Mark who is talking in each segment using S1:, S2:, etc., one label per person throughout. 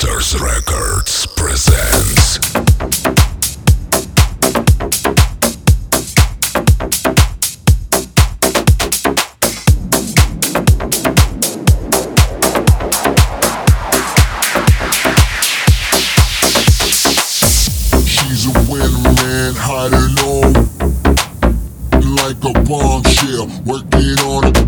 S1: Masters Records presents.
S2: She's a winner, man, high low. Like a bombshell, working on a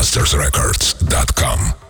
S1: mastersrecords.com.